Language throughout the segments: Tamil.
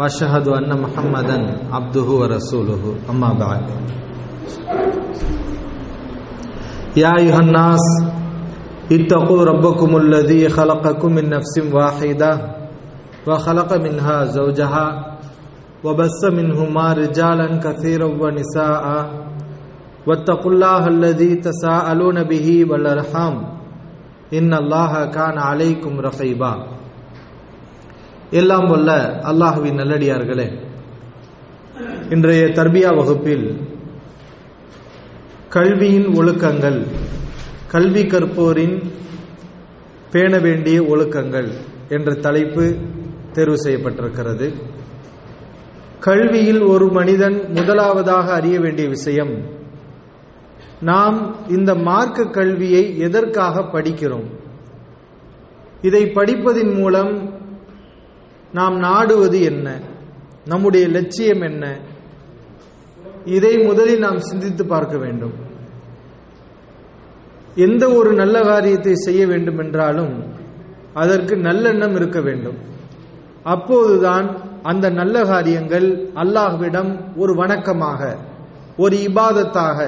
وأشهد أن محمدا عبده ورسوله. أما بعد. يا أيها الناس اتقوا ربكم الذي خلقكم من نفس واحدة وخلق منها زوجها وبث منهما رجالا كثيرا ونساء. واتقوا الله الذي تساءلون به والأرحام. إن الله كان عليكم رقيبا. எல்லாம் வல்ல அல்லாஹுவின் நல்லடியார்களே. இன்றைய தர்பியா வகுப்பில் கல்வியின் ஒழுக்கங்கள் கல்வி கற்போரின் பேண வேண்டிய ஒழுக்கங்கள் என்ற தலைப்பு தேர்வு செய்யப்பட்டிருக்கிறது. கல்வியில் ஒரு மனிதன் முதலாவதாக அறிய வேண்டிய விஷயம் நாம் இந்த மார்க்க கல்வியை எதற்காக படிக்கிறோம்? இதை படிப்பதின் மூலம் நாம் நாடுவது என்ன? நம்முடைய லட்சியம் என்ன? இதை முதலில் நாம் சிந்தித்து பார்க்க வேண்டும். எந்த ஒரு நல்ல காரியத்தை செய்ய வேண்டும் என்றாலும் அதற்கு நல்லெண்ணம் இருக்க வேண்டும். அப்போதுதான் அந்த நல்ல காரியங்கள் அல்லாஹ்விடம் ஒரு வணக்கமாக ஒரு இபாதத்தாக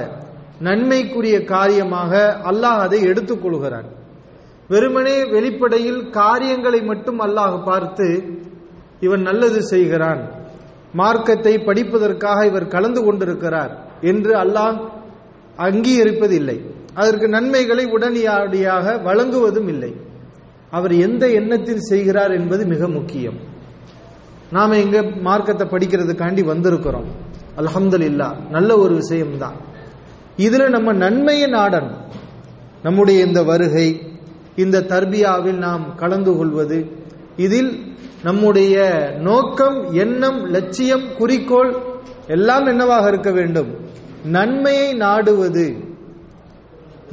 நன்மைக்குரிய காரியமாக அல்லாஹ் அதை எடுத்துக்கொள்கிறான் வெறுமனே வெளிப்படையில் காரியங்களை மட்டும் அல்லாஹ் பார்த்து இவன் நல்லது செய்கிறான். மார்க்கத்தை படிப்பதற்காக இவர் கலந்து கொண்டிருக்கிறார் என்று அல்லாஹ் அங்கீகரிப்பதில்லை. அதற்கு நன்மைகளை உடனடியாக வழங்குவதும் இல்லை. அவர் எந்த எண்ணத்தில் செய்கிறார் என்பது மிக முக்கியம். நாம எங்க மார்க்கத்தை படிக்கிறதுக்காண்டி வந்திருக்கிறோம். அலமதுல்லா நல்ல ஒரு விஷயம்தான். இதுல நம்ம நன்மையை நாடணும். நம்முடைய இந்த வருகை இந்த தர்பியாவில் நாம் கலந்து கொள்வது இதில் நம்முடைய நோக்கம் எண்ணம் லட்சியம் குறிக்கோள் எல்லாம் என்னவாக இருக்க வேண்டும்? நன்மையை நாடுவது.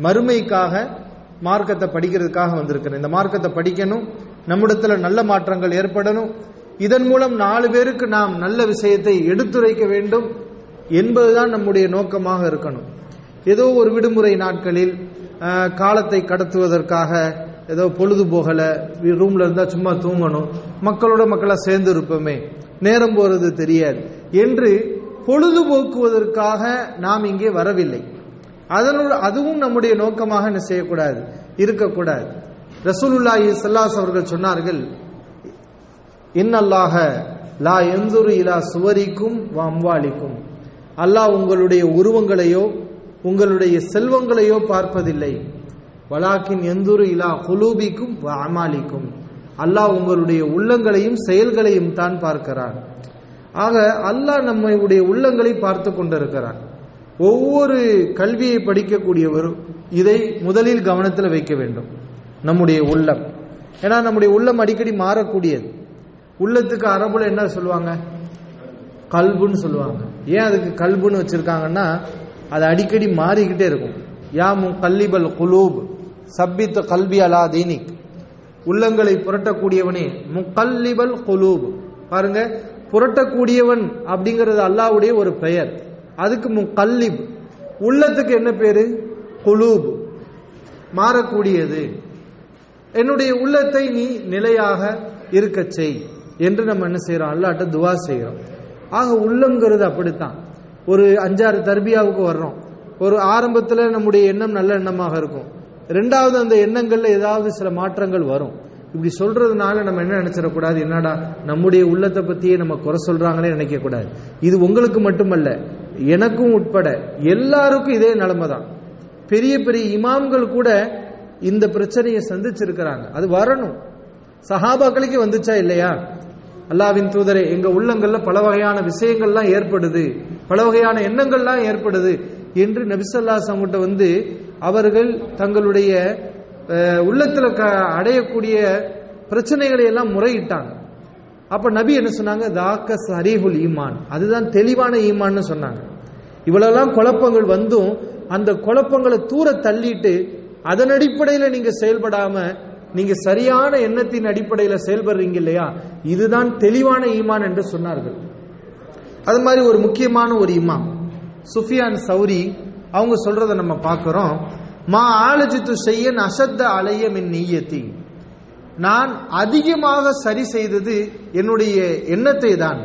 மறுமைக்காக மார்க்கத்தை படிக்கிறதுக்காக வந்திருக்கிறேன். இந்த மார்க்கத்தை படிக்கணும். நம்மிடத்துல நல்ல மாற்றங்கள் ஏற்படணும். இதன் மூலம் நாலு பேருக்கு நாம் நல்ல விஷயத்தை எடுத்துரைக்க வேண்டும் என்பதுதான் நம்முடைய நோக்கமாக இருக்கணும். ஏதோ ஒரு விடுமுறை நாட்களில் காலத்தை கடத்துவதற்காக ஏதோ பொழுது போகலை ரூம்ல இருந்தா சும்மா தூங்கணும். மக்களோட மக்களா சேர்ந்து இருப்போமே நேரம் போறது தெரியாது. என்று பொழுதுபோக்குவதற்காக நாம் இங்கே வரவில்லை. அதனோடு அதுவும் நம்முடைய நோக்கமாக என்ன செய்யக்கூடாது? இருக்கக்கூடாது. ரசூலுல்லாஹி சல்லாஸ் அவர்கள் சொன்னார்கள் இன்னல்லாக லா எந்துரு இலா சுவரிக்கும் அம்வாலிக்கும். அல்லாஹ் உங்களுடைய உருவங்களையோ உங்களுடைய செல்வங்களையோ பார்ப்பதில்லை. வலாக்கின் எந்தூரு இலா குலூபிக்கும் அமாலிக்கும். அல்லாஹ் உங்களுடைய உள்ளங்களையும் செயல்களையும் தான் பார்க்கிறான். ஆக அல்லாஹ் நம்முடைய உள்ளங்களை பார்த்து கொண்டிருக்கிறான். ஒவ்வொரு கல்வியை படிக்கக்கூடியவரும் இதை முதலில் கவனத்தில் வைக்க வேண்டும். நம்முடைய உள்ளம். ஏன்னா நம்முடைய உள்ளம் அடிக்கடி மாறக்கூடியது. உள்ளத்துக்கு அரபுல என்ன சொல்லுவாங்க? கல்புன்னு சொல்லுவாங்க. ஏன் அதுக்கு கல்புன்னு வச்சிருக்காங்கன்னா அது அடிக்கடி மாறிக்கிட்டே இருக்கும். யாமு கல்லிபல் குலூப். சப்பித் கல்வி அலா தீனிக். உள்ளங்களை புரட்டக்கூடியவனே முக்கல்லிபல் குலூப். பாருங்க புரட்டக்கூடியவன் அப்படிங்கிறது அல்லாவுடைய ஒரு பெயர். அதுக்கு முக்கல்லிப். உள்ளத்துக்கு என்ன பேரு? குலூப். மாறக்கூடியது. என்னுடைய உள்ளத்தை நீ நிலையாக இருக்க செய் என்று நம்ம என்ன செய்யறோம் அல்லாட்ட துவா செய்கிறோம் ஆக உள்ளங்கிறது அப்படித்தான். ஒரு அஞ்சாறு தர்பியாவுக்கு வர்றோம். ஒரு ஆரம்பத்தில் நம்முடைய எண்ணம் நல்ல எண்ணமாக இருக்கும். ரெண்டாவது அந்த எண்ணங்கள்ல ஏதாவது சில மாற்றங்கள் வரும். இப்படி சொல்றதுனால நம்ம என்ன நினைச்சிடக்கூடாது? என்னடா நம்முடைய உள்ளத்தை பத்தியே நம்ம குறை சொல்றாங்களே நினைக்க கூடாது இது உங்களுக்கு மட்டுமல்ல எனக்கும் உட்பட எல்லாருக்கும் இதே நிலைமை தான் பெரிய பெரிய இமாம்கள் கூட இந்த பிரச்சனையை சந்திச்சிருக்கிறாங்க. அது வரணும். சஹாபாக்களுக்கு வந்துச்சா இல்லையா? அல்லாவின் தூதரே எங்க உள்ளங்கள்ல பல வகையான விஷயங்கள்லாம் ஏற்படுது. பல வகையான எண்ணங்கள்லாம் ஏற்படுது. என்று நபிசல்லா சங்கிட்ட வந்து அவர்கள் தங்களுடைய உள்ளத்தில் அடையக்கூடிய பிரச்சனைகளை எல்லாம் முறையிட்டாங்க. அப்ப நபி என்ன சொன்னாங்க? தாக்க சரிஹுல் ஈமான். அதுதான் தெளிவான ஈமான்னு சொன்னாங்க. இவ்வளவுலாம் குழப்பங்கள் வந்தும் அந்த குழப்பங்களை தூர தள்ளிட்டு அதன் அடிப்படையில் நீங்க செயல்படாம நீங்க சரியான எண்ணத்தின் அடிப்படையில் செயல்படுறீங்க இல்லையா? இதுதான் தெளிவான ஈமான் என்று சொன்னார்கள். அது மாதிரி ஒரு முக்கியமான ஒரு இமாம் சுஃபியான் சௌரி அவங்க சொல்றதை நம்ம பார்க்கிறோம். மா ஆலஜித்து செய்யன் அசத்த அலைய மின் நீயத்தி. நான் அதிகமாக சரி செய்தது என்னுடைய எண்ணத்தை தான்.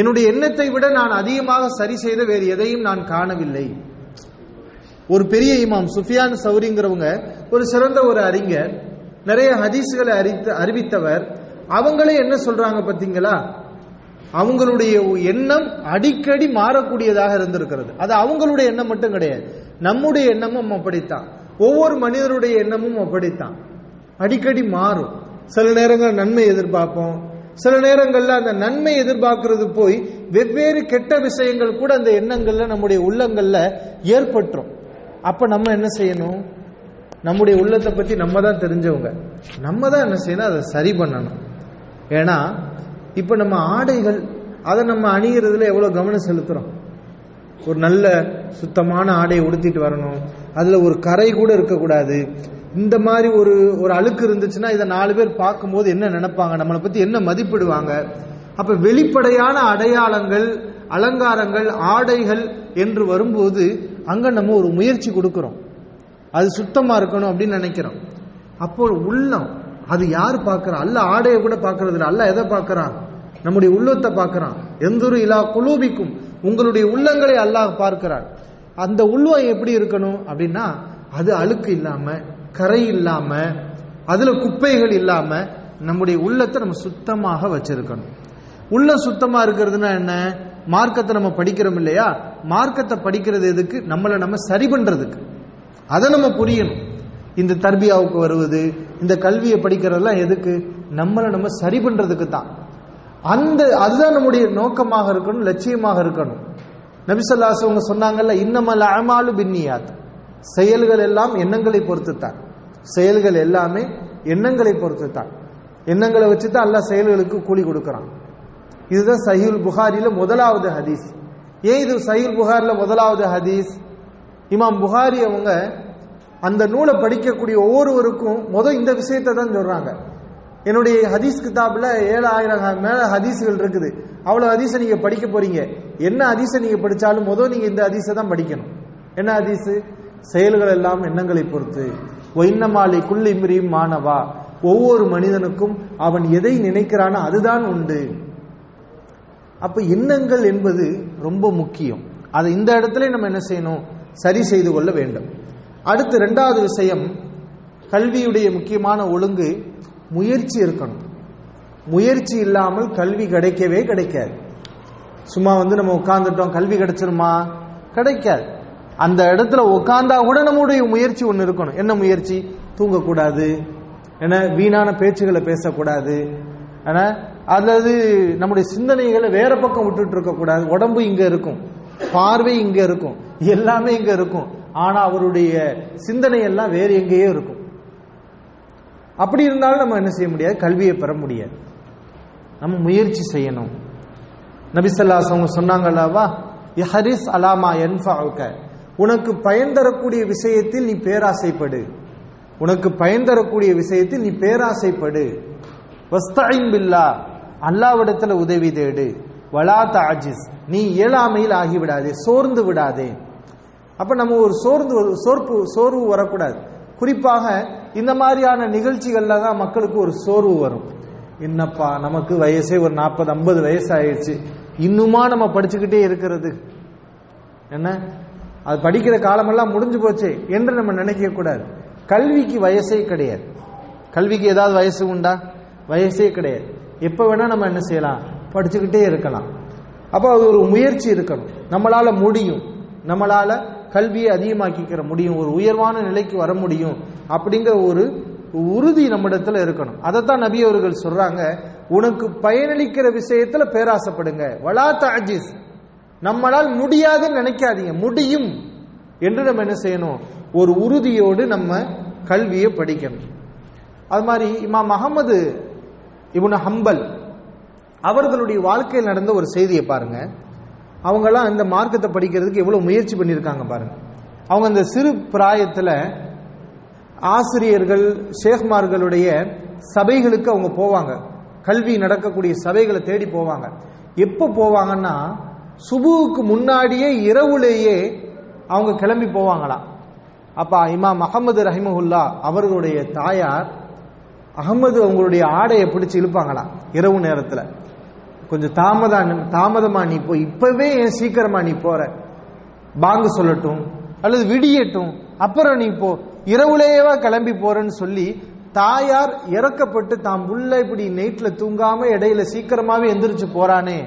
என்னுடைய எண்ணத்தை விட நான் அதிகமாக சரி செய்த வேறு எதையும் நான் காணவில்லை. ஒரு பெரிய இமாம் சுஃபியான் சௌரிங்கிறவங்க ஒரு சிறந்த ஒரு அறிஞர் நிறைய ஹதீஸ்களை அறித்த அறிவித்தவர். அவங்களே என்ன சொல்றாங்க பார்த்தீங்களா? அவங்களுடைய எண்ணம் அடிக்கடி மாறக்கூடியதாக இருந்திருக்கிறது. அது அவங்களுடைய எண்ணம் மட்டும் கிடையாது. நம்முடைய எண்ணமும் அப்படித்தான். ஒவ்வொரு மனிதருடைய எண்ணமும் அப்படித்தான். அடிக்கடி மாறும். சில நேரங்கள் நன்மை எதிர்பார்ப்போம். சில நேரங்கள்ல அந்த நன்மை எதிர்பார்க்கறது போய் வெவ்வேறு கெட்ட விஷயங்கள் கூட அந்த எண்ணங்கள்ல நம்முடைய உள்ளங்கள்ல ஏற்பட்டுரும். அப்ப நம்ம என்ன செய்யணும்? நம்முடைய உள்ளத்தை பத்தி நம்ம தான் தெரிஞ்சவங்க. நம்ம தான் என்ன செய்யணும்? அதை சரி பண்ணணும். ஏன்னா இப்போ நம்ம ஆடைகள் அதை நம்ம அணிகிறதுல எவ்வளோ கவனம் செலுத்துகிறோம் ஒரு நல்ல சுத்தமான ஆடையை உடுத்திட்டு வரணும். அதில் ஒரு கரை கூட இருக்கக்கூடாது. இந்த மாதிரி ஒரு ஒரு அழுக்கு இருந்துச்சுன்னா இதை நாலு பேர் பார்க்கும்போது என்ன நினைப்பாங்க? நம்மளை பற்றி என்ன மதிப்பிடுவாங்க? அப்போ வெளிப்படையான அடையாளங்கள் அலங்காரங்கள் ஆடைகள் என்று வரும்போது அங்கே நம்ம ஒரு முயற்சி கொடுக்குறோம். அது சுத்தமாக இருக்கணும் அப்படின்னு நினைக்கிறோம். அப்போ உள்ளம் அது யார் பார்க்கறா? அல்ல ஆடையை கூட பார்க்கறது இல்லை அல்ல எதை பார்க்கறான் நம்முடைய உள்ளத்தை பார்க்கறான் எந்தொரு இலா குலூபிக்கும் உங்களுடைய உள்ளங்களை அல்லாஹ் பார்க்கிறான் அந்த உள்ளம் எப்படி இருக்கணும் அப்படின்னா அது அழுக்கு இல்லாம கரை இல்லாம அதுல குப்பைகள் இல்லாம நம்முடைய உள்ளத்தை நம்ம சுத்தமாக வச்சிருக்கணும். உள்ளம் சுத்தமா இருக்கிறதுனா என்ன? மார்க்கத்தை நம்ம படிக்கிறோம் இல்லையா? மார்க்கத்தை படிக்கிறது எதுக்கு? நம்மளை நம்ம சரி பண்றதுக்கு. அதை நம்ம புரியணும். இந்த தர்பியாவுக்கு வருவது இந்த கல்வியை படிக்கிறதெல்லாம் எதுக்கு? நம்மளை நம்ம சரி பண்றதுக்கு தான். அந்த அதுதான் நம்முடைய நோக்கமாக இருக்கணும் லட்சியமாக இருக்கணும். நபிசல்லாஸ் அவங்க சொன்னாங்கல்ல இன்னமல் அமாலு பின்னியாத். செயல்கள் எல்லாம் எண்ணங்களை பொறுத்து தான் செயல்கள் எல்லாமே எண்ணங்களை பொறுத்து தான் எண்ணங்களை வச்சு தான் எல்லா செயல்களுக்கு கூலி கொடுக்கறான். இதுதான் சஹீல் புகாரில முதலாவது ஹதீஸ். ஏன் இது சஹீல் புகாரில முதலாவது ஹதீஸ்? இமாம் புகாரி அவங்க அந்த நூலை படிக்கக்கூடிய ஒவ்வொருவருக்கும் மொதல் இந்த விஷயத்தை தான் சொல்றாங்க. என்னுடைய ஹதீஸ் கிதாப்ல ஏழாயிரம் மேல ஹதீஸ்கள் இருக்குது. அவ்வளவு ஹதீஸை நீங்க படிக்க போறீங்க. என்ன ஹதீஸை நீங்க படிச்சாலும் முதல் நீங்க இந்த ஹதீஸை தான் படிக்கணும். என்ன ஹதீஸ்? செயல்கள் எல்லாம் எண்ணங்களை பொறுத்து. ஒயின்னமாலை குள்ளிமிரியும் மாணவா. ஒவ்வொரு மனிதனுக்கும் அவன் எதை நினைக்கிறானோ அதுதான் உண்டு. அப்ப எண்ணங்கள் என்பது ரொம்ப முக்கியம். அதை இந்த இடத்துல நம்ம என்ன செய்யணும்? சரி செய்து கொள்ள வேண்டும். அடுத்து ரெண்டாவது விஷயம் கல்வியுடைய முக்கியமான ஒழுங்கு முயற்சி இருக்கணும். முயற்சி இல்லாமல் கல்வி கிடைக்கவே கிடைக்காது. சும்மா வந்து நம்ம உட்கார்ந்துட்டோம் கல்வி கிடைச்சிருமா? கிடைக்காது. அந்த இடத்துல உட்கார்ந்தா கூட நம்முடைய முயற்சி ஒன்று இருக்கணும். என்ன முயற்சி? தூங்கக்கூடாது. ஏன்னா வீணான பேச்சுகளை பேசக்கூடாது. ஏன்னா அல்லது நம்முடைய சிந்தனைகளை வேற பக்கம் விட்டுட்டு இருக்கக்கூடாது. உடம்பு இங்கே இருக்கும். பார்வை இங்கே இருக்கும். எல்லாமே இங்கே இருக்கும். ஆனா அவருடைய சிந்தனை எல்லாம் வேற எங்கேயோ இருக்கும். அப்படி இருந்தாலும் நம்ம என்ன செய்ய முடியாது? கல்வியை பெற முடியாது. நம்ம முயற்சி செய்யணும். நபிசல்லாஸ் அவங்க சொன்னாங்கல்லவா ஹரிஸ் அலாமா என்ஃபாவுக்க உனக்கு பயன் தரக்கூடிய விஷயத்தில் நீ பேராசைப்படு. உனக்கு பயன் தரக்கூடிய விஷயத்தில் நீ பேராசைப்படு. வஸ்தாயின் பில்லா அல்லாவிடத்துல உதவி தேடு. வலா தாஜிஸ் நீ இயலாமையில் ஆகிவிடாதே சோர்ந்து விடாதே. அப்ப நம்ம ஒரு சோர்ந்து சோர்ப்பு சோர்வு வரக்கூடாது. குறிப்பாக இந்த மாதிரியான நிகழ்ச்சிகள்ல தான் மக்களுக்கு ஒரு சோர்வு வரும். என்னப்பா நமக்கு வயசே ஒரு நாற்பது ஐம்பது வயசு ஆயிடுச்சு இன்னுமா நம்ம படிச்சுக்கிட்டே இருக்கிறது? என்ன? அது படிக்கிற காலமெல்லாம் முடிஞ்சு போச்சு என்று நம்ம நினைக்க கூடாது. கல்விக்கு வயசே கிடையாது. கல்விக்கு ஏதாவது வயசு உண்டா? வயசே கிடையாது. எப்ப வேணா நம்ம என்ன செய்யலாம்? படிச்சுக்கிட்டே இருக்கலாம். அப்போ அது ஒரு முயற்சி இருக்கணும். நம்மளால முடியும். நம்மளால கல்வியை அதிகமாக்கிக்கிற முடியும் ஒரு உயர்வான நிலைக்கு வர முடியும் அப்படிங்கிற ஒரு உறுதி நம்மிடத்துல இருக்கணும். அதைத்தான் நபி அவர்கள் சொல்றாங்க உனக்கு பயனளிக்கிற விஷயத்துல பேராசைப்படுங்க. வலா தாஜிஸ் நம்மளால் முடியாதுன்னு நினைக்காதீங்க. முடியும். என்று நம்ம என்ன செய்யணும்? ஒரு உறுதியோடு நம்ம கல்வியை படிக்கணும். அது மாதிரி இமாம் அகமது இவனு ஹம்பல் அவர்களுடைய வாழ்க்கையில் நடந்த ஒரு செய்தியை பாருங்க. அவங்கெல்லாம் இந்த மார்க்கத்தை படிக்கிறதுக்கு எவ்வளவு முயற்சி பண்ணியிருக்காங்க பாருங்க. அவங்க அந்த சிறு பிராயத்தில் ஆசிரியர்கள் ஷேக்மார்களுடைய சபைகளுக்கு அவங்க போவாங்க. கல்வி நடக்கக்கூடிய சபைகளை தேடி போவாங்க. எப்போ போவாங்கன்னா சுபுவுக்கு முன்னாடியே இரவுலேயே அவங்க கிளம்பி போவாங்களாம் அப்பா இமாம் அகமது ரஹிமஹுல்லா அவர்களுடைய தாயார் அகமது அவங்களுடைய ஆடையை பிடிச்சு இழுப்பாங்களாம் இரவு நேரத்தில். கொஞ்சம் தாமதம் தாமதமா நீ போ இப்பவே ஏன் சீக்கிரமா நீ போற? பாங்கு சொல்லட்டும் அல்லது விடியட்டும் அப்புறம் நீ போ. இரவுலேயேவா கிளம்பி போறேன்னு சொல்லி தாயார் இறக்கப்பட்டு தாம் உள்ள இப்படி நைட்ல தூங்காம இடையில சீக்கிரமாவே எந்திரிச்சு போறானே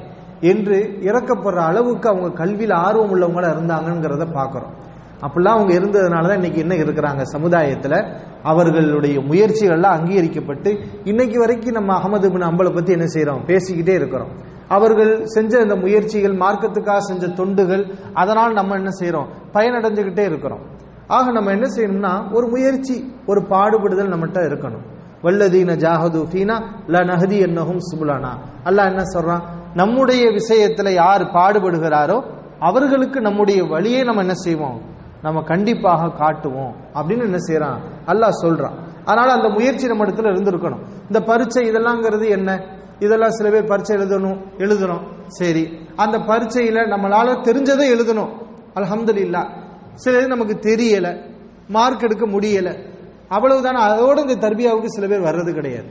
என்று இறக்கப்படுற அளவுக்கு அவங்க கல்வியில ஆர்வம் உள்ளவங்களா இருந்தாங்கிறத பாக்குறோம் அப்படிலாம் அவங்க இருந்ததுனால தான் இன்னைக்கு என்ன இருக்கிறாங்க? சமுதாயத்துல அவர்களுடைய முயற்சிகள்லாம் அங்கீகரிக்கப்பட்டு இன்னைக்கு வரைக்கும் நம்ம அகமது பின் அம்பலை பத்தி என்ன செய்யறோம் பேசிக்கிட்டே இருக்கிறோம். அவர்கள் செஞ்ச இந்த முயற்சிகள் மார்க்கத்துக்காக செஞ்ச தொண்டுகள் அதனால் நம்ம என்ன செய்யறோம் பயனடைஞ்சுக்கிட்டே இருக்கிறோம். ஆக நம்ம என்ன செய்யணும்னா ஒரு முயற்சி ஒரு பாடுபடுதல் நம்மகிட்ட இருக்கணும். வல்லதீன ஜாஹது ஃபீனா ல நஹதி என்னஹும் சுபுலானா. அல்லாஹ் என்ன சொல்றான்? நம்முடைய விஷயத்துல யார் பாடுபடுகிறாரோ அவர்களுக்கு நம்முடைய வழியை நம்ம என்ன செய்வோம்? நம்ம கண்டிப்பாக காட்டுவோம் அப்படின்னு என்ன செய்யறான்? அல்லாஹ் சொல்றான். அதனால அந்த முயற்சி நம்ம இடத்துல இருந்திருக்கணும். இந்த பரீட்சை இதெல்லாம்ங்கிறது என்ன? இதெல்லாம் சில பேர் பரீட்சை எழுதணும் எழுதணும் சரி. அந்த பரீட்சையில நம்மளால தெரிஞ்சதை எழுதணும். அல்ஹம்துலில்லா. சில இது நமக்கு தெரியல. மார்க் எடுக்க முடியல. அவ்வளவுதானே. அதோட இந்த தர்பியாவுக்கு சில பேர் வர்றது கிடையாது.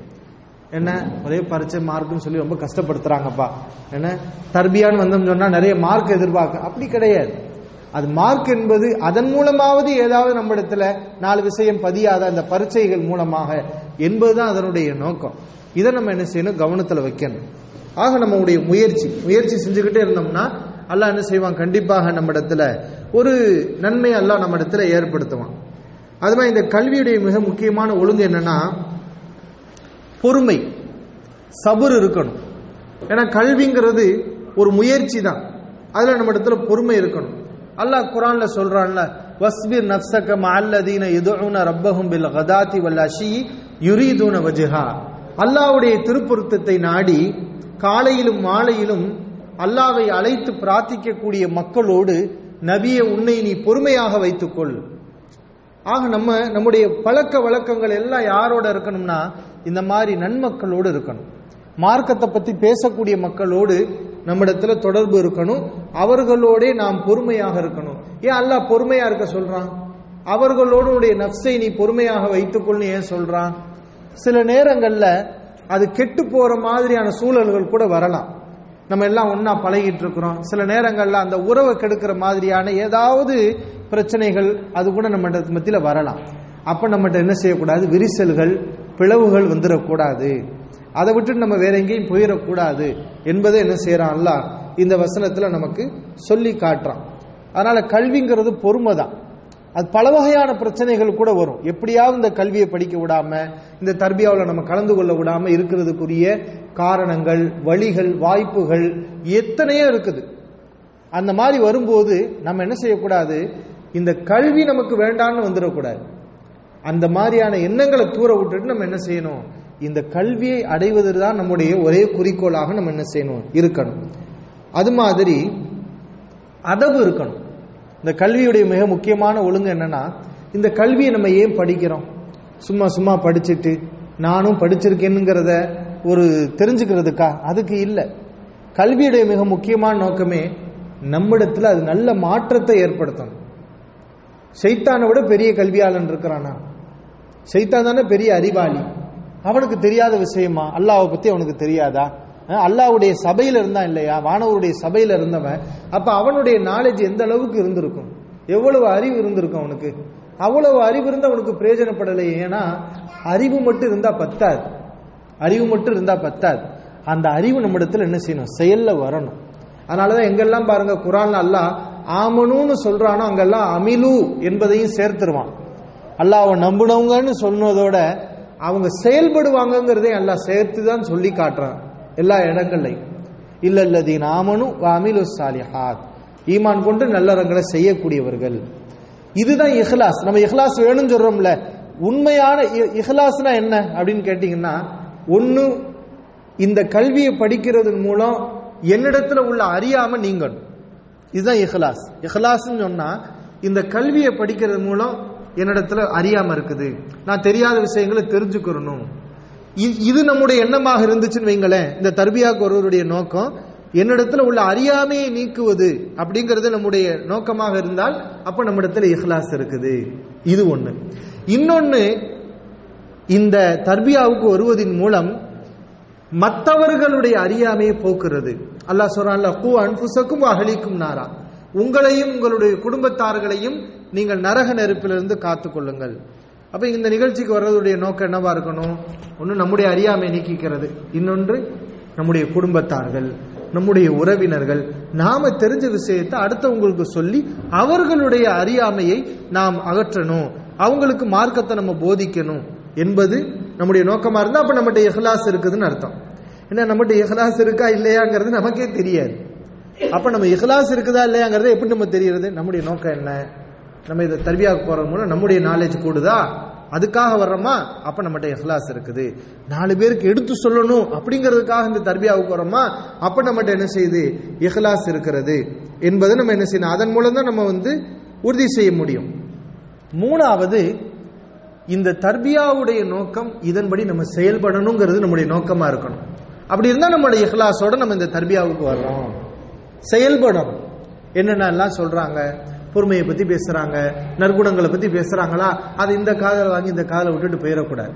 என்ன? ஒரே பரீட்சை மார்க்னு சொல்லி ரொம்ப கஷ்டப்படுத்துறாங்கப்பா. என்ன? தர்பியான்னு வந்தோம்னு சொன்னா நிறைய மார்க் எதிர்பார்க்க. அப்படி கிடையாது. அது மார்க் என்பது அதன் மூலமாவது ஏதாவது நம்ம இடத்துல நாலு விஷயம் பதியாத அந்த பரீட்சைகள் மூலமாக என்பதுதான் அதனுடைய நோக்கம். இதை நம்ம என்ன செய்யணும்? கவனத்துல வைக்கணும். ஆக நம்மளுடைய முயற்சி. முயற்சி செஞ்சுக்கிட்டே இருந்தோம்னா அல்லாஹ் என்ன செய்வான்? கண்டிப்பாக நம்ம இடத்துல ஒரு நன்மை அல்லாஹ் நம்ம இடத்துல ஏற்படுத்துவான். அது மாதிரி இந்த கல்வியுடைய மிக முக்கியமான ஒழுங்கு என்னன்னா பொறுமை. சபுர் இருக்கணும். ஏன்னா கல்விங்கிறது ஒரு முயற்சி தான். அதில் நம்ம இடத்துல பொறுமை இருக்கணும். அல்லாஹ் குரான்ல சொல்றான்ல வஸ்பிர் நப்சக மல்லதீன யதுஉன ரப்பஹும் பில் கதாதி வல் அஷி யுரீதுன வஜ்ஹா. அல்லாஹ்வுடைய திருப்பொருத்தத்தை நாடி காலையிலும் மாலையிலும் அல்லாவை அழைத்து பிரார்த்திக்கக்கூடிய மக்களோடு நபியை உன்னை நீ பொறுமையாக வைத்துக்கொள். ஆக நம்ம நம்முடைய பழக்க வழக்கங்கள் எல்லாம் யாரோட இருக்கணும்னா இந்த மாதிரி நன்மக்களோடு இருக்கணும். மார்க்கத்தை பத்தி பேசக்கூடிய மக்களோடு நம்மிடத்துல தொடர்பு இருக்கணும். அவர்களோடே நாம் பொறுமையாக இருக்கணும். ஏன் அல்லாஹ் பொறுமையா இருக்க சொல்றான்? அவர்களோடு உடைய நப்சை நீ பொறுமையாக வைத்துக்கொள்னு ஏன் சொல்றான்? சில நேரங்கள்ல அது கெட்டு போற மாதிரியான சூழல்கள் கூட வரலாம். நம்ம எல்லாம் ஒன்னா பழகிட்டு இருக்கிறோம். சில நேரங்கள்ல அந்த உறவை கெடுக்கிற மாதிரியான ஏதாவது பிரச்சனைகள் அது கூட நம்ம மத்தியில வரலாம். அப்ப நம்மகிட்ட என்ன செய்யக்கூடாது? விரிசல்கள் பிளவுகள் வந்துடக்கூடாது அதை விட்டுட்டு நம்ம வேற எங்கேயும் போயிடக்கூடாது என்பதை என்ன செய்யறான் அல்ல இந்த வசனத்துல நமக்கு சொல்லி காட்டுறான். அதனால கல்விங்கிறது பொறுமை தான் அது பல வகையான பிரச்சனைகள் கூட வரும். எப்படியாவது இந்த கல்வியை படிக்க விடாம இந்த தர்பியாவில் நம்ம கலந்து கொள்ள விடாம இருக்கிறதுக்குரிய காரணங்கள் வழிகள் வாய்ப்புகள் எத்தனையோ இருக்குது. அந்த மாதிரி வரும்போது நம்ம என்ன செய்யக்கூடாது? இந்த கல்வி நமக்கு வேண்டாம்னு வந்துடக்கூடாது. அந்த மாதிரியான எண்ணங்களை தூர விட்டுட்டு நம்ம என்ன செய்யணும்? இந்த கல்வியை அடைவது தான் நம்முடைய ஒரே குறிக்கோளாக நம்ம என்ன செய்யணும்? இருக்கணும். அது மாதிரி அதவு இருக்கணும். இந்த கல்வியுடைய மிக முக்கியமான ஒழுங்கு என்னன்னா இந்த கல்வியை நம்ம ஏன் படிக்கிறோம்? சும்மா சும்மா படிச்சுட்டு நானும் படிச்சிருக்கேனுங்கிறத ஒரு தெரிஞ்சுக்கிறதுக்கா? அதுக்கு இல்லை. கல்வியுடைய மிக முக்கியமான நோக்கமே நம்மிடத்துல அது நல்ல மாற்றத்தை ஏற்படுத்தணும். சைத்தானை விட பெரிய கல்வியாளன் இருக்கிறானா? சைத்தான் தானே பெரிய அறிவாளி. அவனுக்கு தெரியாத விஷயமா? அல்லாவை பத்தி அவனுக்கு தெரியாதா? அல்லாவுடைய சபையில இருந்தா இல்லையா? வானவருடைய சபையில இருந்தவன். அப்ப அவனுடைய நாலேஜ் எந்த அளவுக்கு இருந்திருக்கும்? எவ்வளவு அறிவு இருந்திருக்கும் அவனுக்கு? அவ்வளவு அறிவு இருந்து அவனுக்கு பிரயோஜனப்படலை ஏன்னா அறிவு மட்டும் இருந்தா பத்தாது. அறிவு மட்டும் இருந்தா பத்தாது. அந்த அறிவு நம்ம இடத்துல என்ன செய்யணும்? செயல்ல வரணும். அதனாலதான் எங்கெல்லாம் பாருங்க குரான் அல்லாஹ் ஆமனுன்னு சொல்றானோ அங்கெல்லாம் அமிலு என்பதையும் சேர்த்துருவான். அல்லாவை நம்பினவங்கன்னு சொன்னதோட அவங்க செயல்படுவாங்கங்கிறதே எல்லாம் சேர்த்து தான் சொல்லி காட்டுறான். எல்லா இடங்கள்லையும். இல்ல இல்லதீன் ஆமனும் அமிலு சாலிஹாத் ஈமான் கொண்டு நல்லறங்களை செய்யக்கூடியவர்கள். இதுதான் இஹ்லாஸ். நம்ம இஹ்லாஸ் வேணும்னு சொல்றோம்ல. உண்மையான இஹ்லாஸ்னா என்ன அப்படின்னு கேட்டீங்கன்னா ஒன்று இந்த கல்வியை படிக்கிறதன் மூலம் என்னிடத்துல உள்ள அறியாம நீங்கணும். இதுதான் இஹ்லாஸ். இஹ்லாஸ்ன்னு சொன்னா இந்த கல்வியை படிக்கிறது மூலம் என்னிடத்துல அறியாம இருக்குது. நான் தெரியாத விஷயங்களை தெரிஞ்சுக்கிறணும் இது நம்முடைய எண்ணமாக இருந்துச்சுன்னு வைங்களேன். இந்த தர்பியாக்கு ஒருவருடைய நோக்கம் என்னிடத்துல உள்ள அறியாமையை நீக்குவது அப்படிங்கிறது நம்முடைய நோக்கமாக இருந்தால் அப்ப நம்மிடத்துல இஹ்லாஸ் இருக்குது. இது ஒண்ணு. இன்னொன்னு இந்த தர்பியாவுக்கு வருவதின் மூலம் மற்றவர்களுடைய அறியாமையை போக்குறது. அல்லாஹ் சொல்றான்ல கூ அன்புசக்கும் அகலிக்கும் நாரா. உங்களையும் உங்களுடைய குடும்பத்தார்களையும் நீங்கள் நரக நெருப்பிலிருந்து காத்துக்கொள்ளுங்கள். அப்ப இந்த நிகழ்ச்சிக்கு வர்றதுடைய நோக்கம் என்னவா இருக்கணும்? ஒன்று நம்முடைய அறியாமை நீக்கிக்கிறது. இன்னொன்று நம்முடைய குடும்பத்தார்கள் நம்முடைய உறவினர்கள். நாம தெரிஞ்ச விஷயத்தை அடுத்தவங்களுக்கு சொல்லி அவர்களுடைய அறியாமையை நாம் அகற்றணும். அவங்களுக்கு மார்க்கத்தை நம்ம போதிக்கணும் என்பது நம்முடைய நோக்கமா இருந்தா அப்ப நம்மகிட்ட இஹ்லாஸ் இருக்குதுன்னு அர்த்தம். ஏன்னா நம்மகிட்ட இஹ்லாஸ் இருக்கா இல்லையாங்கிறது நமக்கே தெரியாது. அப்ப நம்ம இஹ்லாஸ் இருக்குதா இல்லையாங்கிறது எப்படி நம்ம தெரியறது? நம்முடைய நோக்கம் என்ன? நம்ம இதை தர்பியாக போறது மூலம் நம்முடைய நாலேஜ் கூடுதா? அதுக்காக வர்றோமா? அப்ப நம்மகிட்ட இஹ்லாஸ் இருக்குது. நாலு பேருக்கு எடுத்து சொல்லணும் அப்படிங்கிறதுக்காக இந்த தர்பியாவுக்கு வரோமா அப்ப நம்மகிட்ட என்ன செய்யுது? இஹ்லாஸ் இருக்கிறது. என்பதை நம்ம என்ன செய்யணும்? அதன் மூலம் தான் நம்ம வந்து உறுதி செய்ய முடியும். மூணாவது இந்த தர்பியாவுடைய நோக்கம் இதன்படி நம்ம செயல்படணுங்கிறது நம்முடைய நோக்கமா இருக்கணும். அப்படி இருந்தா நம்மளுடைய இஹ்லாஸோட நம்ம இந்த தர்பியாவுக்கு வர்றோம். செயல்படணும் என்னென்னலாம் சொல்றாங்க? பொறுமையை பத்தி பேசுறாங்க. நற்குணங்களை பத்தி பேசுறாங்களா? அது இந்த காதலை வாங்கி இந்த காதலை விட்டுட்டு போயிடக்கூடாது.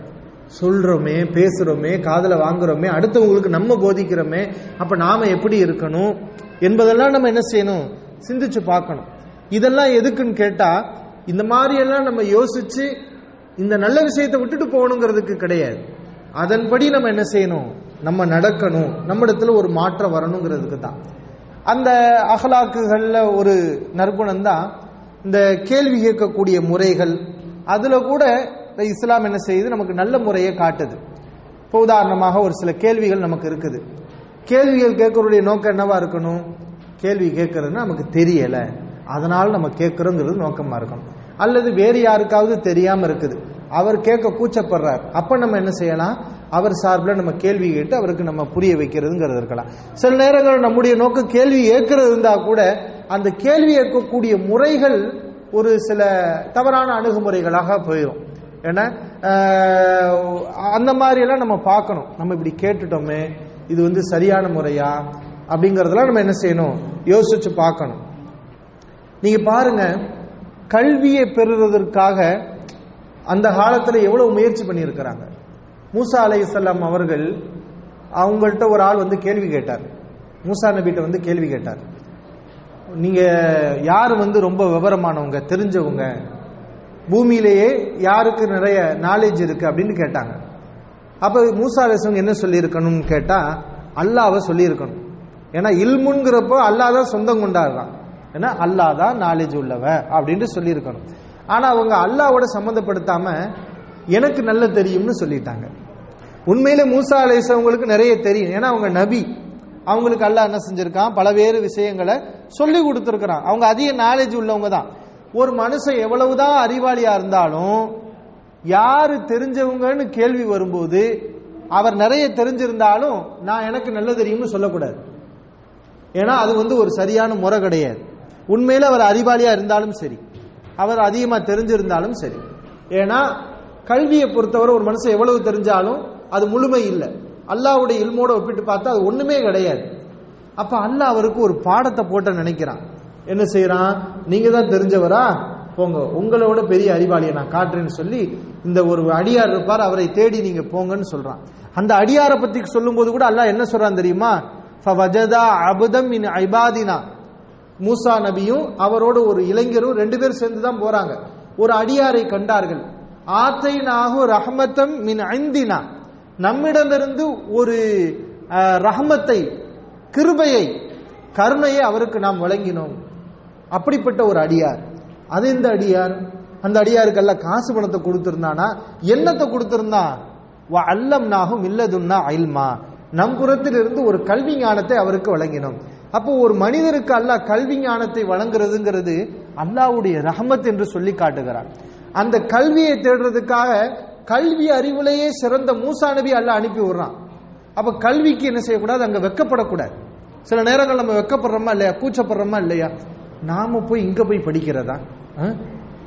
சொல்றோமே பேசுறோமே காதலை வாங்குறோமே அடுத்தவங்களுக்கு நம்ம போதிக்கிறோமே அப்ப நாம எப்படி இருக்கணும்? என்பதெல்லாம் நம்ம என்ன செய்யணும்? சிந்திச்சு பார்க்கணும். இதெல்லாம் எதுக்குன்னு கேட்டா இந்த மாதிரி எல்லாம் நம்ம யோசிச்சு இந்த நல்ல விஷயத்தை விட்டுட்டு போகணுங்கிறதுக்கு கிடையாது. அதன்படி நம்ம என்ன செய்யணும்? நம்ம நடக்கணும். நம்மிடத்துல ஒரு மாற்றம் வரணுங்கிறதுக்கு தான். அந்த அகலாக்குகளில் ஒரு நற்குணம் தான் இந்த கேள்வி கேட்கக்கூடிய முறைகள் அதில் கூட இந்த இஸ்லாம் என்ன செய்யுது? நமக்கு நல்ல முறையை காட்டுது. இப்போ உதாரணமாக ஒரு சில கேள்விகள் நமக்கு இருக்குது. கேள்விகள் கேட்கறதுடைய நோக்கம் என்னவா இருக்கணும்? கேள்வி கேட்கறதுன்னா நமக்கு தெரியலை. அதனால் நம்ம கேட்குறோங்கிறது நோக்கமாக இருக்கணும். அல்லது வேறு யாருக்காவது தெரியாமல் இருக்குது. அவர் கேட்க கூச்சப்படுறார். அப்போ நம்ம என்ன செய்யலாம்? அவர் சார்பில் நம்ம கேள்வி கேட்டு அவருக்கு நம்ம புரிய வைக்கிறதுங்கிறது இருக்கலாம். சில நேரங்கள் நம்முடைய நோக்கம் கேள்வி ஏற்கிறது இருந்தா கூட அந்த கேள்வி ஏற்கக்கூடிய முறைகள் ஒரு சில தவறான அணுகுமுறைகளாக போயிடும் ஏன்னா அந்த மாதிரியெல்லாம் நம்ம பார்க்கணும். நம்ம இப்படி கேட்டுட்டோமே இது வந்து சரியான முறையா அப்படிங்கறதெல்லாம் நம்ம என்ன செய்யணும்? யோசிச்சு பார்க்கணும். நீங்க பாருங்க கல்வியை பெறுவதற்காக அந்த காலத்தில் எவ்வளவு முயற்சி பண்ணியிருக்கிறாங்க? மூசா அலைஹிஸ்ஸலாம் அவர்கள் அவங்கள்ட்ட ஒரு ஆள் வந்து கேள்வி கேட்டார். மூசா நபிகிட்ட வந்து கேள்வி கேட்டார். நீங்க யார் வந்து ரொம்ப விவரமானவங்க தெரிஞ்சவங்க? பூமியிலேயே யாருக்கு நிறைய நாலேஜ் இருக்கு அப்படின்னு கேட்டாங்க. அப்ப மூசா அலிஸ்வங்க என்ன சொல்லியிருக்கணும்னு கேட்டா அல்லாவை சொல்லியிருக்கணும். ஏன்னா இல்முன்கிறப்போ அல்லாஹ் தான் சொந்தம் கொண்டாடுறான் ஏன்னா அல்லாஹ் தான் நாலேஜ் உள்ளவ அப்படின்ட்டு சொல்லியிருக்கணும். ஆனா அவங்க அல்லாவோட சம்மந்தப்படுத்தாம எனக்கு நல்ல தெரியும்னு சொல்லிட்டாங்க. உண்மையில மூசா அலிஸ்வங்களுக்கு நிறைய தெரியும். ஏன்னா அவங்க நபி. அவங்களுக்கு அல்லாஹ் என்ன செஞ்சிருக்கான்? பலவேறு விஷயங்களை சொல்லி கொடுத்துருக்கிறான். அவங்க அதிக நாலேஜ் உள்ளவங்க தான். ஒரு மனுஷன் எவ்வளவுதான் அறிவாளியா இருந்தாலும் யாரு தெரிஞ்சவங்கன்னு கேள்வி வரும்போது அவர் நிறைய தெரிஞ்சிருந்தாலும் நான் எனக்கு நல்ல தெரியும்னு சொல்லக்கூடாது. ஏன்னா அது வந்து ஒரு சரியான முறை கிடையாது. உண்மையில அவர் அறிவாளியா இருந்தாலும் சரி. அவர் அதிகமா தெரிஞ்சிருந்தாலும் சரி. ஏன்னா கல்வியை பொறுத்தவரை ஒரு மனுஷன் எவ்வளவு தெரிஞ்சாலும் அது முழுமை இல்லை. அல்லாவுடைய இல்மோட ஒப்பிட்டு பார்த்தா அது ஒண்ணுமே கிடையாது. அப்ப அல்லாஹ் அவருக்கு ஒரு பாடத்தை போட்ட நினைக்கிறான். என்ன செய்யறான் நீங்க தான் தெரிஞ்சவரா? போங்க உங்களோட பெரிய அறிவாளியை நான் காட்டுறேன்னு சொல்லி இந்த ஒரு அடியார் இருப்பார் அவரை தேடி நீங்க போங்கன்னு சொல்றான். அந்த அடியாரை பத்தி சொல்லும்போது கூட அல்லாஹ் என்ன சொல்றான் தெரியுமா? ஃபவஜதா அபுதம் இன் ஐபாதினா. மூசா நபியும் அவரோட ஒரு இளைஞரும் ரெண்டு பேரும் சேர்ந்து தான் போறாங்க. ஒரு அடியாரை கண்டார்கள். ஆத்தை நாகு ரஹமத்தம் மின் ஐந்தினா. நம்மிடமிருந்து ஒரு ரஹமத்தை கிருபையை கருணையை அவருக்கு நாம் வழங்கினோம். அப்படிப்பட்ட ஒரு அடியார். அது இந்த அடியார்? அந்த அடியாருக்கெல்லாம் காசு பணத்தை கொடுத்திருந்தானா? என்னத்தை கொடுத்திருந்தா? வ அல்லம் நாகும் இல்லதுன்னா அயல்மா நம் புறத்திலிருந்து ஒரு கல்வி ஞானத்தை அவருக்கு வழங்கினோம். அப்போ ஒரு மனிதருக்கு அல்லாஹ் கல்வி ஞானத்தை வழங்குறதுங்கிறது அல்லாவுடைய ரஹமத் என்று சொல்லி காட்டுகிறார். அந்த கல்வியை தேடுறதுக்காக கல்வி அறிவுலேயே சிறந்த மூசா நபி அல்ல அனுப்பி விடுறான். அப்ப கல்விக்கு என்ன செய்யக்கூடாது? அங்க வெக்கப்படக்கூடாது. சில நேரங்கள் நம்ம வெக்கப்படுறோமா இல்லையா? கூச்சப்படுறோமா இல்லையா? நாம போய் இங்க போய் படிக்கிறதா? ஆ?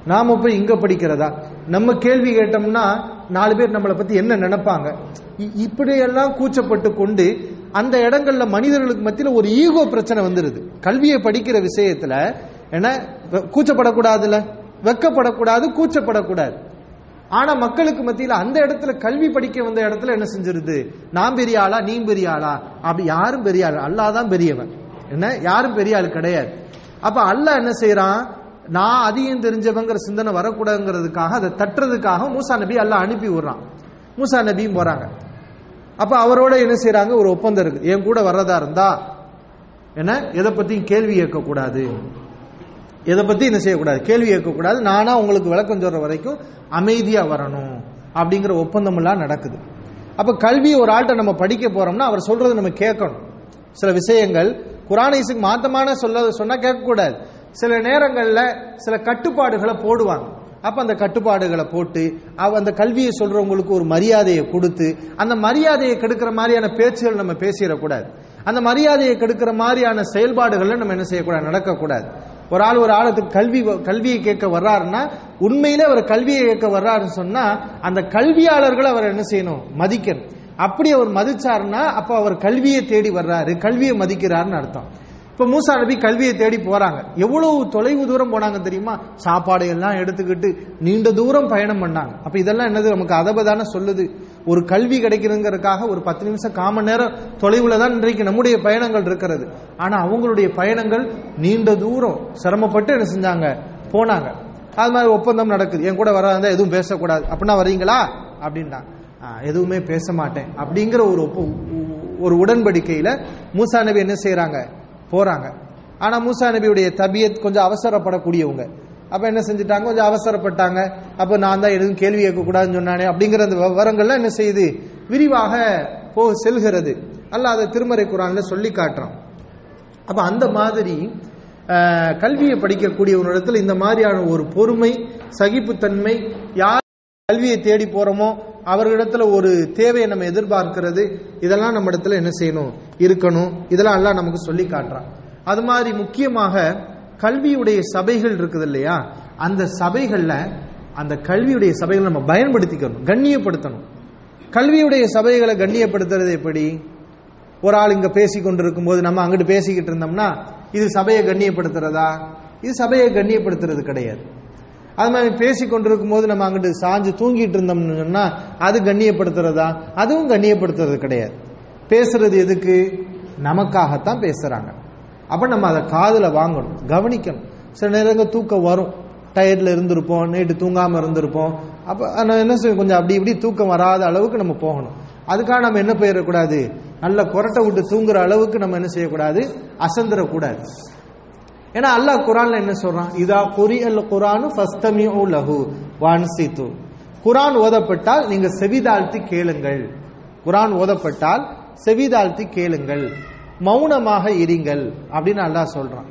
நாம போய் இங்க படிக்கிறதா? நம்ம கேள்வி கேட்டோம்னா நாலு பேர் நம்மளை பத்தி என்ன நினைப்பாங்க? இ- இப்படியெல்லாம் கூச்சப்பட்டு கொண்டு அந்த இடங்கள்ல மனிதர்களுக்கு மத்தியில் ஒரு ஈகோ பிரச்சனை வந்துருது. கல்வியை படிக்கிற விஷயத்துல என்ன கூச்சப்படக்கூடாதுல்ல? கூச்சப்படக்கூடாதுல வெக்கப்படக்கூடாது கூச்சப்படக்கூடாது. ஆனா மக்களுக்கு மத்தியில் அந்த இடத்துல கல்வி படிக்க வந்த இடத்துல என்ன செஞ்சிருது? நான் பெரிய ஆளா நீ பெரிய ஆளா அப்படி யாரும் பெரிய ஆள் அல்லாதான் பெரியவன். என்ன? யாரும் பெரிய ஆள் கிடையாது. அப்ப அல்லாஹ் என்ன செய்யறான் நான் அதிகம் தெரிஞ்சவங்கிற சிந்தனை வரக்கூடாதுங்கிறதுக்காக அதை தட்டுறதுக்காக மூசா நபி அல்லாஹ் அனுப்பி விடுறான். மூசா நபியும் போறாங்க. அப்ப அவரோட என்ன செய்யறாங்க ஒரு ஒப்பந்தம் இருக்கு. என் கூட வர்றதா இருந்தா என்ன? எதை பத்தியும் கேள்வி கேட்கக்கூடாது. எதை பத்தி என்ன செய்யக்கூடாது. கேள்வி கேட்கக்கூடாது. நானா உங்களுக்கு விளக்கம் சொல்ற வரைக்கும் அமைதியா வரணும் அப்படிங்கிற ஒப்பந்தம் எல்லாம் நடக்குது. அப்ப கல்வி ஒரு ஆள்கிட்ட நம்ம படிக்க போறோம்னா அவர் சொல்றதை நம்ம கேட்கணும். சில விஷயங்கள் குரானைசுக்கு மாத்தமான சொல்ல சொன்னா கேட்கக்கூடாது. சில நேரங்களில் சில கட்டுப்பாடுகளை போடுவாங்க. அப்ப அந்த கட்டுப்பாடுகளை போட்டு அவ அந்த கல்வியை சொல்றவங்களுக்கு ஒரு மரியாதையை கொடுத்து அந்த மரியாதையை கெடுக்கிற மாதிரியான பேச்சுகள் நம்ம பேசிடக்கூடாது. அந்த மரியாதையை கெடுக்கிற மாதிரியான செயல்பாடுகள்ல நம்ம என்ன செய்யக்கூடாது? நடக்கக்கூடாது. ஒரு ஆள் ஒரு ஆளுக்கு கல்வி கல்வியை கேட்க வர்றாருன்னா உண்மையிலே அவர் கல்வியை கேட்க வர்றாருன்னு சொன்னா அந்த கல்வியாளர்களை அவர் என்ன செய்யணும்? மதிக்கணும். அப்படி அவர் மதிச்சாருன்னா அப்போ அவர் கல்வியை தேடி வர்றாரு. கல்வியை மதிக்கிறாருன்னு அர்த்தம். இப்ப மூசா நபி கல்வியை தேடி போறாங்க. எவ்வளவு தொலைவு தூரம் போனாங்க தெரியுமா? சாப்பாடு எல்லாம் எடுத்துக்கிட்டு நீண்ட தூரம் பயணம் பண்ணாங்க. அப்ப இதெல்லாம் என்னது? நமக்கு அதபதான சொல்லுது. ஒரு கல்வி கிடைக்கிறதுங்கிறதுக்காக ஒரு பத்து நிமிஷம் காம நேரம் தொலைவுல தான் இன்றைக்கு நம்முடைய பயணங்கள் இருக்கிறது. ஆனா அவங்களுடைய பயணங்கள் நீண்ட தூரம் சிரமப்பட்டு என்ன செஞ்சாங்க? போனாங்க. அது மாதிரி ஒப்பந்தம் நடக்குது. என் கூட வராத எதுவும் பேசக்கூடாது. அப்படின்னா வரீங்களா? அப்படின்னா எதுவுமே பேச மாட்டேன். அப்படிங்கிற ஒரு ஒப்ப ஒரு உடன்படிக்கையில மூசா நபி என்ன செய்யறாங்க போறாங்க. ஆனா மூசா நபியுடைய தபியத் கொஞ்சம் அவசரப்படக்கூடியவங்க. அப்ப என்ன செஞ்சுட்டாங்க? கொஞ்சம் அவசரப்பட்டாங்க. அப்ப நான் தான் எதுவும் கேள்வி கேட்க கூடாதுன்னு சொன்னானே அப்படிங்கிற அந்த விவரங்கள்லாம் என்ன செய்யுது? விரிவாக போ செல்கிறது. அல்ல அதை திருமறை குரான்ல சொல்லி காட்டுறான். அப்ப அந்த மாதிரி கல்வியை படிக்கக்கூடிய ஒரு இடத்துல இந்த மாதிரியான ஒரு பொறுமை சகிப்புத்தன்மை யார் கல்வியை தேடி போறோமோ அவர்களிடத்துல ஒரு தேவையை நம்ம எதிர்பார்க்கிறது இதெல்லாம் நம்ம இடத்துல என்ன செய்யணும்? இருக்கணும். இதெல்லாம் எல்லாம் நமக்கு சொல்லி காட்டுறான். அது மாதிரி முக்கியமாக கல்வியுடைய சபைகள் இருக்குது இல்லையா? அந்த சபைகள்ல அந்த கல்வியுடைய சபைகளை நம்ம பயன்படுத்திக்கணும் கண்ணியப்படுத்தணும். கல்வியுடைய சபைகளை கண்ணியப்படுத்துறது எப்படி? ஒரு ஆள் இங்க பேசி கொண்டிருக்கும் போது நம்ம அங்கிட்டு பேசிக்கிட்டு இருந்தோம்னா இது சபையை கண்ணியப்படுத்துறதா? இது சபையை கண்ணியப்படுத்துறது கிடையாது. அது மாதிரி பேசி கொண்டிருக்கும் போது நம்ம அங்கிட்டு சாஞ்சு தூங்கிட்டு இருந்தோம்னு சொன்னா அது கண்ணியப்படுத்துறதா? அதுவும் கண்ணியப்படுத்துறது கிடையாது. பேசுறது எதுக்கு? நமக்காகத்தான் பேசுறாங்க. அப்ப நம்ம அதை காதில் வாங்கணும் கவனிக்கணும். சில நேரங்கள் தூக்கம் வரும். டயர்ட்ல இருந்திருப்போம் நைட்டு தூங்காம இருந்திருப்போம். அப்ப நான் என்ன செய்வோம் கொஞ்சம் அப்படி இப்படி தூக்கம் வராத அளவுக்கு நம்ம போகணும். அதுக்காக நம்ம என்ன போயிடக்கூடாது? நல்ல கொரட்டை விட்டு தூங்குற அளவுக்கு நம்ம என்ன செய்யக்கூடாது? அசந்துடக்கூடாது ஏன்னா அல்லாஹ் குரான்ல என்ன சொல்றான்? இதா குறி அல் குரானு ஃபஸ்தமிஉ லஹு வான்சித்து. குரான் ஓதப்பட்டால் நீங்க செவிதாழ்த்தி கேளுங்கள். குரான் ஓதப்பட்டால் செவிதாழ்த்தி கேளுங்கள். மௌனமாக இருங்கள் அப்படின்னு அல்லாஹ் சொல்றான்.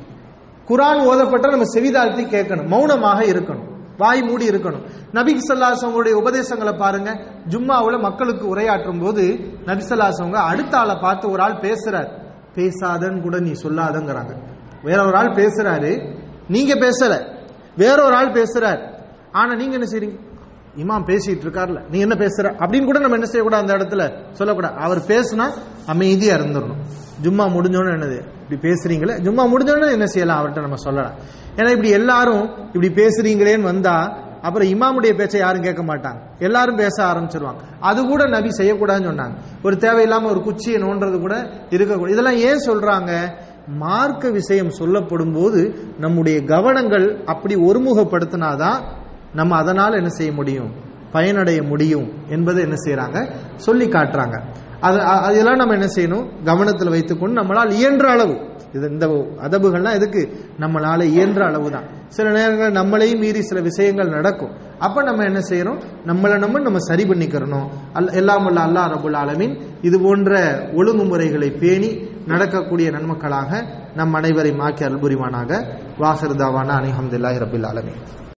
குரான் ஓதப்பட்ட நம்ம செவிதாழ்த்தி கேட்கணும். மௌனமாக இருக்கணும். வாய் மூடி இருக்கணும். நபி சல்லாசவங்களுடைய உபதேசங்களை பாருங்க. ஜும்மாவில் மக்களுக்கு உரையாற்றும் போது நபி சல்லாசவங்க அடுத்த ஆளை பார்த்து ஒரு ஆள் பேசுறார். பேசாதன்னு கூட நீ சொல்லாதங்கிறாங்க. வேற ஒரு ஆள் பேசுறாரு. நீங்க பேசல. வேற ஒரு ஆள் பேசுறார். ஆனா நீங்க என்ன செய்றீங்க? இமாம் பேசிட்டு இருக்கார்ல நீ என்ன பேசுற? அப்படின்னு கூட நம்ம என்ன செய்யக்கூடாது அந்த இடத்துல? சொல்லக்கூடாது. அவர் பேசுனா அமைதியா இருந்துடணும் ஜும்மா முடிஞ்சோன்னு என்னது? இப்படி பேசுறீங்களே? ஜும்மா முடிஞ்சோன்னு என்ன செய்யலாம்? அவர்கிட்ட நம்ம சொல்லலாம். ஏன்னா இப்படி எல்லாரும் இப்படி பேசுறீங்களேன்னு வந்தா அப்புறம் இமாமுடைய பேச்சை யாரும் கேட்க மாட்டாங்க. எல்லாரும் பேச ஆரம்பிச்சிருவாங்க. அது கூட நபி செய்யக்கூடாதுன்னு சொன்னாங்க. ஒரு தேவையில்லாம ஒரு குச்சியை நோன்றது கூட இருக்கக்கூடாது. இதெல்லாம் ஏன் சொல்றாங்க? மார்க்க விஷயம் சொல்லப்படும் போது நம்முடைய கவனங்கள் அப்படி ஒருமுகப்படுத்தினாதான் நம்ம அதனால் என்ன செய்ய முடியும்? பயனடைய முடியும் என்பதை என்ன செய்யறாங்க சொல்லி காட்டுறாங்க. அது அதெல்லாம் நம்ம என்ன செய்யணும்? கவனத்தில் வைத்துக்கொண்டு நம்மளால் இயன்ற அளவு. இது இந்த அதபுகள்லாம் எதுக்கு? நம்மளால இயன்ற அளவு தான் சில நேரங்கள் நம்மளையும் மீறி சில விஷயங்கள் நடக்கும். அப்ப நம்ம என்ன செய்யறோம் நம்மளை நம்ம நம்ம சரி பண்ணிக்கிறணும். அல் எல்லாம் உள்ள அல்லாஹ் ரபுல் ஆலமீன் இது போன்ற ஒழுங்குமுறைகளை பேணி நடக்கக்கூடிய நன்மக்களாக நம் அனைவரையும் ஆக்கி அல்புரிவானாக வாசருதாவான அனிஹம்துல்லாஹி ரபுல் ஆலமீன்.